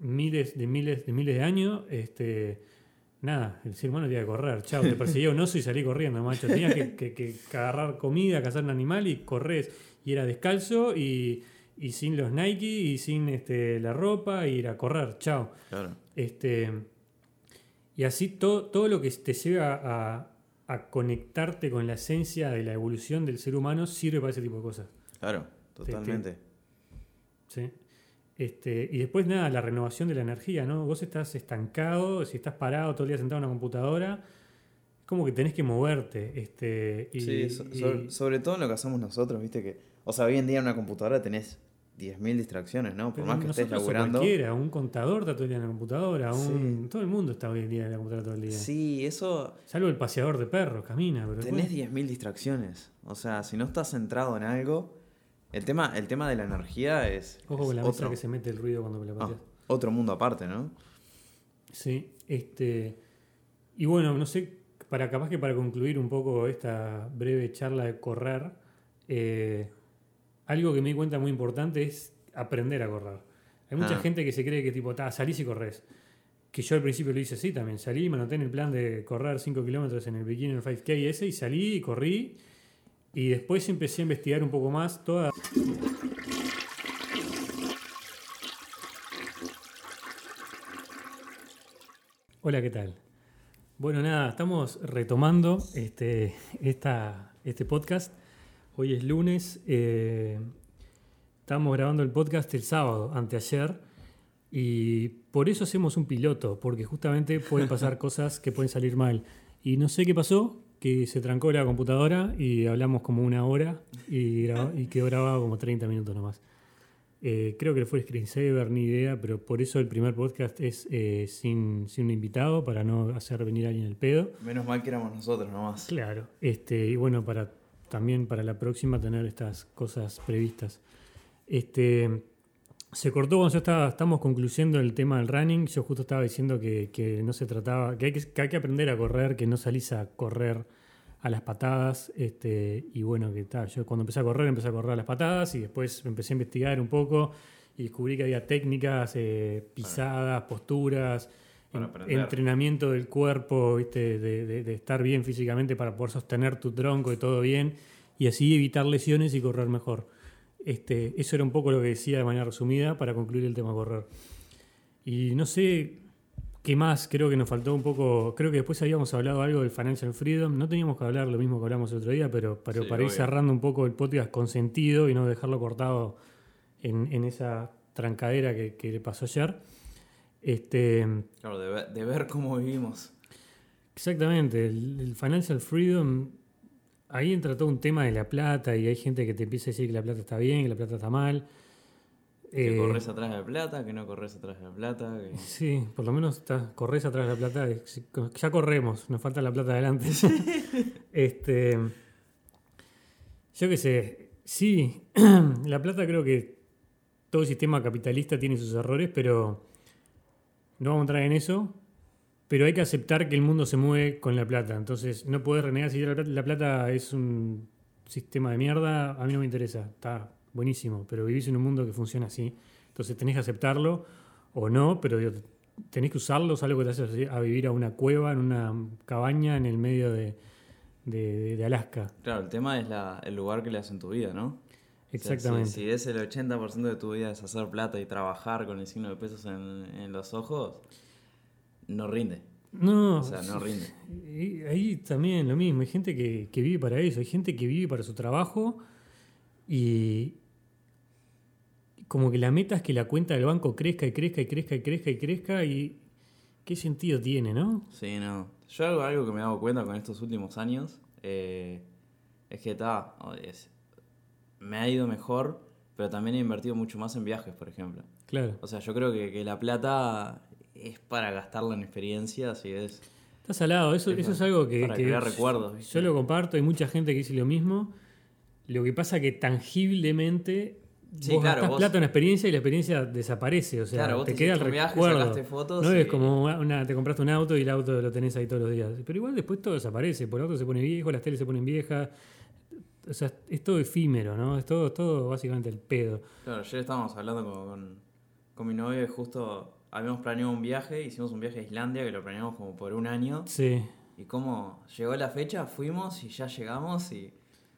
miles de miles de miles de años, este. Nada, el ser humano tenía que correr. Chao, te perseguía un oso y salí corriendo, macho. Tenías que, que- que agarrar comida, cazar un animal y corres. Y era descalzo y, y sin los Nike y sin este, la ropa y ir a correr. Chao. Claro. Este, y así todo, todo lo que te lleva a, a conectarte con la esencia de la evolución del ser humano sirve para ese tipo de cosas. Claro, totalmente. ¿Sí? Este, y después nada, la renovación de la energía, ¿no? Vos estás estancado, si estás parado todo el día sentado en una computadora, es como que tenés que moverte. Este, y, sí, so- y- sobre, sobre todo en lo que hacemos nosotros, viste que... O sea, hoy en día en una computadora tenés 10.000 distracciones, ¿no? Por pero más que estés laburando. Cualquiera, un contador está todo el día en la computadora, un- Sí. todo el mundo está hoy en día en la computadora todo el día. Sí, eso... Salvo el paseador de perros, camina, pero Tenés después- 10.000 distracciones. O sea, si no estás centrado en algo... El tema, el tema de la energía es, Ojo con la mesa otro, que se mete el ruido cuando me la ah, pateas. otro mundo aparte, ¿no? Sí, este. Y bueno, no sé, para capaz que para concluir un poco esta breve charla de correr, eh, algo que me di cuenta muy importante es aprender a correr. Hay mucha Ah. gente que se cree que tipo, "Ta, salís y corres. Que yo al principio lo hice así también. Salí, me anoté en el plan de correr 5 kilómetros en el Beginner 5K ese y salí y corrí. Y después empecé a investigar un poco más toda... Hola, ¿qué tal? Bueno, nada, estamos retomando este, esta, este podcast. Hoy es lunes. eh, estamos grabando el podcast el sábado, anteayer. Y por eso hacemos un piloto, porque justamente pueden pasar cosas que pueden salir mal. Y no sé qué pasó, que se trancó la computadora y hablamos como una hora y, graba- y quedó grabado como 30 minutos nomás. Eh, creo que fue screensaver, ni idea, pero por eso el primer podcast es eh, sin, sin un invitado, para no hacer venir a alguien el pedo. Menos mal que éramos nosotros nomás. Claro, este, y bueno, para también para la próxima tener estas cosas previstas. Este, se cortó cuando yo estaba, estamos concluyendo el tema del running. Yo justo estaba diciendo que, que no se trataba, que hay que, que hay que aprender a correr, que no salís a correr a las patadas. Este, y bueno, que tal, yo cuando empecé a correr, empecé a correr a las patadas y después empecé a investigar un poco y descubrí que había técnicas, eh, pisadas, posturas, entrenamiento del cuerpo, ¿viste? De, de- de estar bien físicamente para poder sostener tu tronco y todo bien, y así evitar lesiones y correr mejor. Este, eso era un poco lo que decía de manera resumida para concluir el tema correr. Y no sé qué más, creo que nos faltó un poco, creo que después habíamos hablado algo del Financial Freedom, no teníamos que hablar lo mismo que hablamos el otro día, pero, pero Sí, para ir cerrando un poco el podcast con sentido y no dejarlo cortado en, en esa trancadera que, que le pasó ayer. Este, Claro, de, ver- de ver cómo vivimos. Exactamente, el, el financial freedom, ahí entra todo un tema de la plata y hay gente que te empieza a decir que la plata está bien, que la plata está mal. Que Eh, corres atrás de la plata, que no corres atrás de la plata. que- Sí, por lo menos está- corres atrás de la plata, ya corremos, nos falta la plata adelante. este, yo qué sé, sí, la plata creo que todo sistema capitalista tiene sus errores, pero no vamos a entrar en eso. Pero hay que aceptar que el mundo se mueve con la plata. Entonces, no puedes renegar si la plata, la plata es un sistema de mierda. A mí no me interesa. Está buenísimo. Pero vivís en un mundo que funciona así. Entonces, tenés que aceptarlo o no. Pero digo, tenés que usarlo. Es algo que te hace a vivir a una cueva, en una cabaña en el medio de, de- de Alaska. Claro, el tema es la, el lugar que le das en tu vida, ¿no? O sea, Exactamente. si, si es el 80% de tu vida es hacer plata y trabajar con el signo de pesos en, en los ojos, no rinde. No, O sea, no rinde. Y ahí también lo mismo, hay gente que, que vive para eso, hay gente que vive para su trabajo y como que la meta es que la cuenta del banco crezca y crezca y crezca y crezca y crezca y qué sentido tiene, ¿no? Sí, no. Yo algo, algo que me he dado cuenta con estos últimos años eh, es que está, me ha ido mejor, pero también he invertido mucho más en viajes, por ejemplo. Claro. O sea, yo creo que, que la plata es para gastarla en experiencias y es... Está salado, eso, Es eso es algo que, para que crear recuerdos, ¿viste? yo lo comparto, hay mucha gente que dice lo mismo. Lo que pasa que tangiblemente Sí, vos claro, vos- plata en experiencia y la experiencia desaparece, o sea, Claro, vos te te queda el viaje, recuerdo. sacaste fotos no es como una, te compraste un auto y el auto lo tenés ahí todos los días. Pero igual después todo desaparece, por el auto se pone viejo, las teles se ponen viejas. O sea, es todo efímero, ¿no? Es todo, todo básicamente el pedo. Claro, ayer estábamos hablando con, con, con mi novio y justo habíamos planeado un viaje, hicimos un viaje a Islandia que lo planeamos como por un año. Sí. Y como llegó la fecha, fuimos y ya llegamos y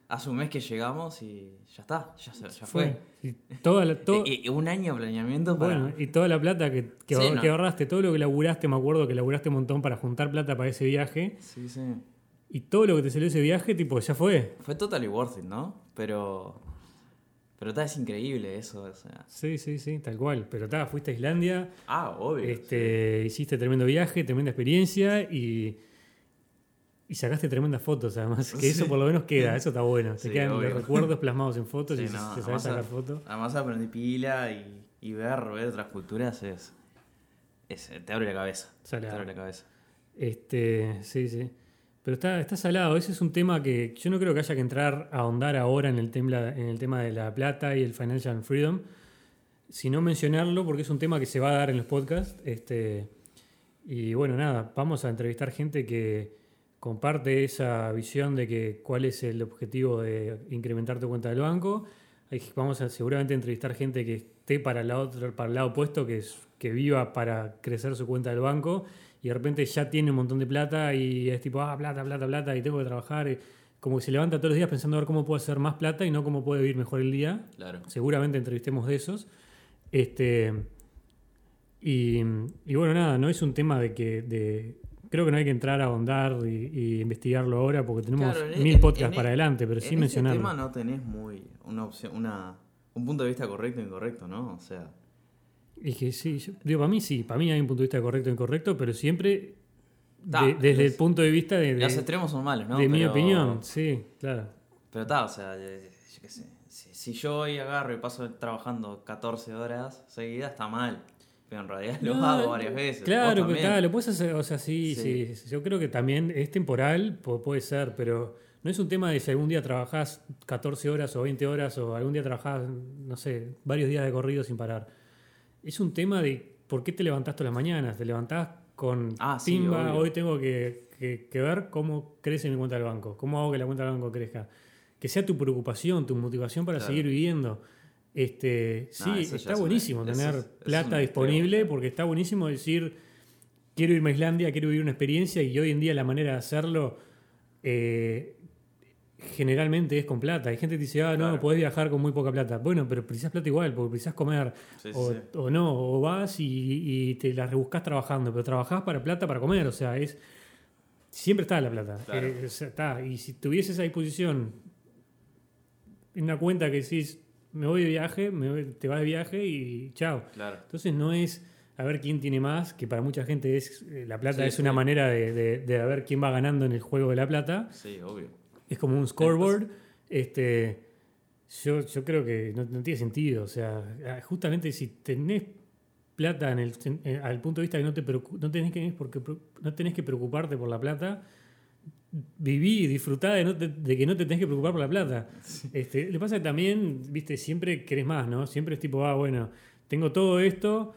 hace un mes que llegamos y ya está, ya, ya fue. Y toda la, todo- Y, un año de planeamiento para... Bueno, y toda la plata que, que, Sí, no. ahorraste, todo lo que laburaste, me acuerdo que laburaste un montón para juntar plata para ese viaje, Sí, sí. y todo lo que te salió ese viaje, tipo, ya fue. Fue totally worth it, ¿no? Pero... Pero está, es increíble eso, o sea... Sí, sí, sí, tal cual. Pero está, fuiste a Islandia, Ah, obvio. este, hiciste tremendo viaje, tremenda experiencia y, y sacaste tremendas fotos, además. Que eso por lo menos queda, eso está bueno. Te Sí, quedan obvio. los recuerdos plasmados en fotos Sí, y no, se sabes sacar fotos. además aprendí pila y, y ver, ver otras culturas es, es... Te abre la cabeza. Te Salado. abre la cabeza. Este, sí, sí. Pero está, está salado. Ese es un tema que yo no creo que haya que entrar a ahondar ahora en el, tema, en el tema de la plata y el financial freedom, sino mencionarlo porque es un tema que se va a dar en los podcasts. Este, y bueno, nada, vamos a entrevistar gente que comparte esa visión de que cuál es el objetivo de incrementar tu cuenta del banco. Vamos a seguramente entrevistar gente que esté para el lado, para el lado opuesto, que, es, que viva para crecer su cuenta del banco y de repente ya tiene un montón de plata y es tipo, ah, plata, plata, plata, y tengo que trabajar. como que se levanta todos los días pensando a ver cómo puede hacer más plata y no cómo puede vivir mejor el día. Claro. Seguramente entrevistemos de esos. Este, y, y bueno, nada, no es un tema de que... De, creo que no hay que entrar a ahondar y, y investigarlo ahora porque tenemos Claro, en- mil en- podcasts en- para adelante, pero en sí este mencionarlo. tema no tenés muy una opción, una, un punto de vista correcto e incorrecto, ¿no? O sea, Y que sí, yo- digo, para mí sí, para mí hay un punto de vista correcto e incorrecto, pero siempre Ta, de- desde los- el punto de vista de, de- los extremos son malos, ¿no? de mi opinión, sí, claro. Pero está, o sea, eh, yo qué sé. Si, si yo hoy agarro y paso trabajando 14 horas seguidas, está mal. Pero en realidad lo No, hago varias veces. Claro, pero claro, lo puedes hacer, o sea, sí, sí, Sí. Yo creo que también es temporal, pu- puede ser, pero no es un tema de si algún día trabajás 14 horas o 20 horas o algún día trabajás, no sé, varios días de corrido sin parar. Es un tema de por qué te levantás todas las mañanas. Te levantás con Ah, timba, hoy tengo que, que- que ver cómo crece mi cuenta del banco, cómo hago que la cuenta del banco crezca. Que sea tu preocupación, tu motivación para Claro. seguir viviendo. Este, sí, No, está una- buenísimo tener es- eso es plata disponible porque está buenísimo decir quiero irme a Islandia, quiero vivir una experiencia y hoy en día la manera de hacerlo eh, generalmente es con plata. Hay gente que dice, ah, no, Claro. podés viajar con muy poca plata. Bueno, pero precisas plata igual, porque precisas comer. Sí, o, sí. o no, o vas y, y te la rebuscas trabajando, pero trabajás para plata para comer. O sea, es siempre está la plata. Claro. Eh, o sea, está. Y si tuvieses esa disposición en una cuenta que decís, me voy de viaje, me voy- te vas de viaje y chao. Claro. Entonces no es a ver quién tiene más, que para mucha gente es eh, la plata Sí, es sí. una manera de, de, de ver quién va ganando en el juego de la plata. Sí, obvio. Es como un scoreboard. Este, yo, yo creo que no, no tiene sentido. O sea, ah, justamente si tenés plata en el, eh, al punto de vista que no, te no, tenés que, porque, no tenés que preocuparte por la plata, viví y disfrutá de, no te- de que no te tenés que preocupar por la plata. Este, le pasa que también, viste, siempre querés más, ¿no? Siempre es tipo, ah, bueno, tengo todo esto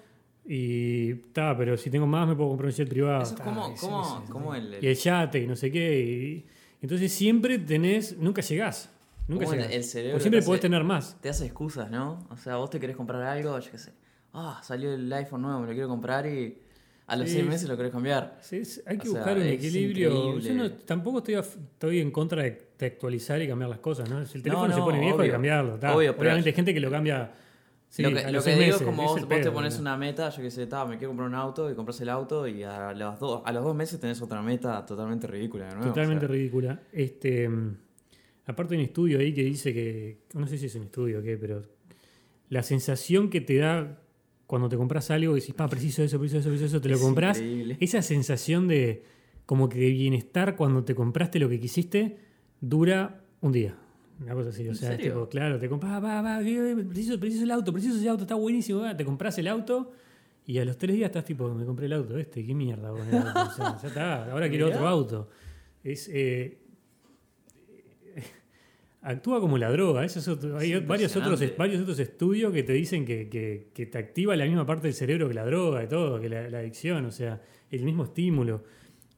y está, pero si tengo más me puedo comprar un jet privado. Eso es Ta, como, como, como el, y el yate y no sé qué. Y, entonces siempre tenés, nunca llegás. Nunca el- llegás. el cerebro siempre te podés hace- tener más. te hace excusas, ¿no? O sea, vos te querés comprar algo, yo qué sé. Ah, salió el iPhone nuevo, me lo quiero comprar y a los Sí, seis meses lo querés cambiar. Sí, hay que O sea, buscar un equilibrio. Yo no, tampoco estoy, a- estoy en contra de, de actualizar y cambiar las cosas, ¿no? Si el No, teléfono se pone viejo hay que cambiarlo. Obvio, pero- Obviamente hay gente que lo cambia. sí, lo que, lo que digo meses, es como vos, vos te pones una meta, yo qué sé, ta, me quiero comprar un auto y compras el auto y a los, dos, a los dos meses tenés otra meta totalmente ridícula de nuevo. Totalmente o sea, ridícula. Este, mm, aparte hay un estudio ahí que dice que, no sé si es un estudio o qué, pero la sensación que te da cuando te compras algo y decís, pa, preciso eso, preciso eso, preciso eso, te lo Es compras, increíble. esa sensación de como que de bienestar cuando te compraste lo que quisiste dura un día. Una cosa así, o ¿En sea, tipo, claro, te compras, va, va, preciso, preciso el auto, preciso ese auto, está buenísimo, va, te compras el auto y a los tres días estás tipo, me compré el auto este, qué mierda, auto, o sea, ya está, ahora quiero Mirá. otro auto. Es, eh, actúa como la droga. Eso es otro- hay Es varios otros, varios otros estudios que te dicen que, que- que te activa la misma parte del cerebro que la droga y todo, que la, la adicción, o sea, el mismo estímulo.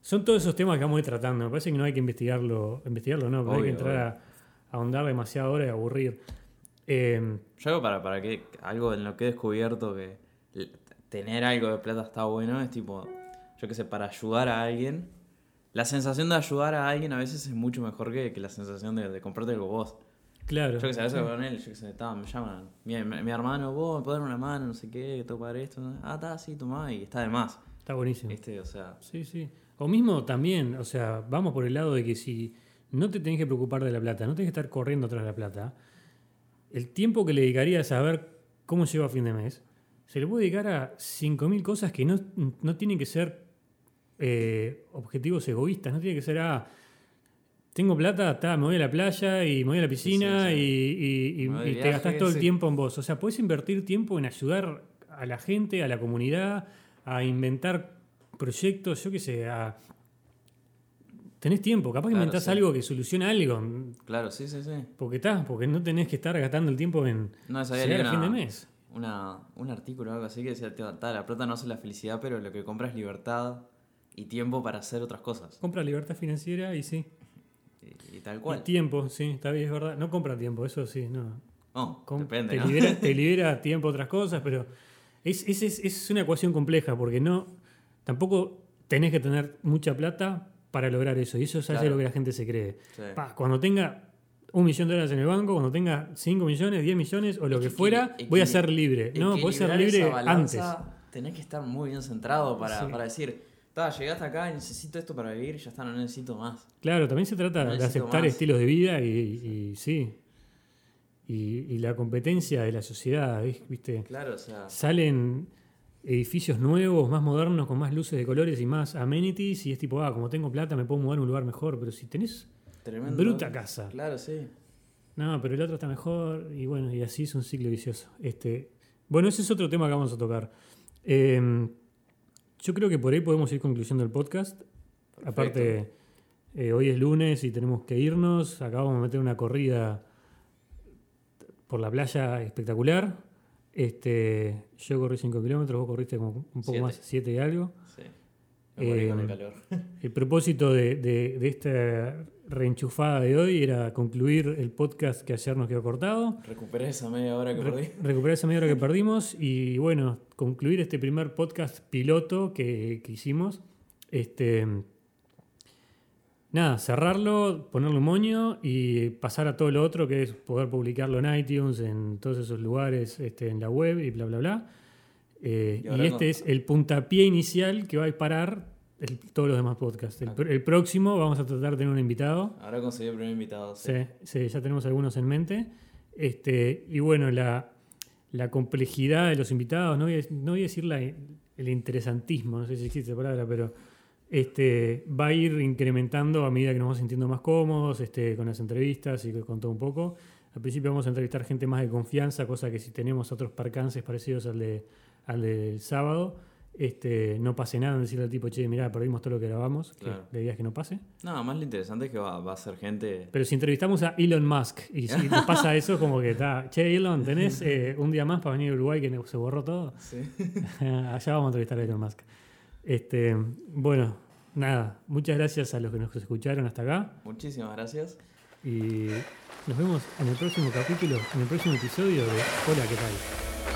Son todos esos temas que vamos a ir tratando. Me parece que no hay que investigarlo, investigarlo no, pero hay que entrar a, a ahondar demasiado ahora y aburrir. Eh, Yo hago para, para que algo en lo que he descubierto que tener algo de plata está bueno es tipo, yo qué sé, para ayudar a alguien. La sensación de ayudar a alguien a veces es mucho mejor que, que la sensación de, de comprarte algo vos. claro. Yo que sé, a veces con él, yo que sé, me llaman, mi, mi- hermano, vos me podés dar una mano, no sé qué, que tengo que pagar esto. Ah, está, sí, tomá, y está de más. Está buenísimo. ¿Viste? O sea, Sí, sí. O mismo también, o sea, vamos por el lado de que si no te tenés que preocupar de la plata, no tenés que estar corriendo tras la plata, el tiempo que le dedicarías a ver cómo lleva a fin de mes, se le puede dedicar a 5.000 cosas que no, no tienen que ser eh, objetivos egoístas, no tiene que ser, ah, tengo plata, ta, me voy a la playa y me voy a la piscina sí, sí. y, y- y- y te gastás todo el tiempo en vos. O sea, puedes invertir tiempo en ayudar a la gente, a la comunidad, a inventar proyectos, yo qué sé, a... Tenés tiempo, capaz que Claro, inventás sí. algo que soluciona algo, claro, sí, sí, sí. porque estás, porque no tenés que estar gastando el tiempo en No, llegar a fin de mes. una, un artículo o algo así que decía, "Tío, ta, la plata no hace la felicidad, pero lo que compra es libertad y tiempo para hacer otras cosas. Compra libertad financiera y sí. Y, y tal Y cual. tiempo, sí, está bien, es verdad. No compra tiempo, eso sí, no. Com- depende, te, ¿no? libera, te libera tiempo a otras cosas, pero es, es, es, una ecuación compleja porque no tampoco tenés que tener mucha plata para lograr eso. Y eso es algo Claro. lo que la gente se cree. Sí. Pa, cuando tenga un millón de dólares en el banco, cuando tenga 5 millones, 10 millones o lo que, fuera, voy a ser libre. No, podés ser libre antes. Tenés que estar muy bien centrado para, Sí. para decir, "Ta, llegaste acá y necesito esto para vivir, ya está, no necesito más. Claro, también se trata No de aceptar más. estilos de vida y, y- sí. Y, y la competencia de la sociedad, ¿vis- ¿viste? Claro, o sea, Salen edificios nuevos, más modernos, con más luces de colores y más amenities, y es tipo, ah, como tengo plata me puedo mudar a un lugar mejor, pero si tenés tremendo. bruta casa. Claro, sí. No, pero el otro está mejor y bueno, y así es un ciclo vicioso. Este, bueno, ese es otro tema que vamos a tocar. Eh, yo creo que por ahí podemos ir concluyendo el podcast. Aparte, eh, hoy es lunes y tenemos que irnos. Acabamos de meter una corrida por la playa espectacular. Este, yo corrí 5 kilómetros, vos corriste como un poco Siete. más, 7 y algo. Sí. Me morí con Eh, el calor. El propósito de, de- de esta reenchufada de hoy era concluir el podcast que ayer nos quedó cortado, Recuperé esa media hora que re- perdí. recuperar esa media hora que perdimos y bueno, concluir este primer podcast piloto que, que hicimos. Este, nada, cerrarlo, ponerle un moño y pasar a todo lo otro que es poder publicarlo en iTunes, en todos esos lugares, este, en la web y bla, bla, bla. Eh, Y este no- es el puntapié inicial que va a disparar el- todos los demás podcasts. El, Ah. el próximo vamos a tratar de tener un invitado. Ahora conseguí el primer invitado. Sí. Sí, sí, ya tenemos algunos en mente. Este, y bueno, la, la complejidad de los invitados, no voy a, no voy a decir la- el interesantismo, no sé si existe la palabra, pero este, va a ir incrementando a medida que nos vamos sintiendo más cómodos este, con las entrevistas y con todo un poco. Al principio vamos a entrevistar gente más de confianza, cosa que si tenemos otros percances parecidos al, de, al del sábado, este, no pase nada en decirle al tipo, che, mirá, perdimos todo lo que grabamos, que Claro. la idea es que no pase. No, más lo interesante es que va, va a ser gente. Pero si entrevistamos a Elon Musk y si nos pasa eso, como que está, che, Elon, ¿tenés eh, un día más para venir a Uruguay que se borró todo? Sí. Allá vamos a entrevistar a Elon Musk. Este, bueno, nada, muchas gracias a los que nos escucharon hasta acá Muchísimas gracias. y nos vemos en el próximo capítulo, en el próximo episodio de Hola, ¿qué tal?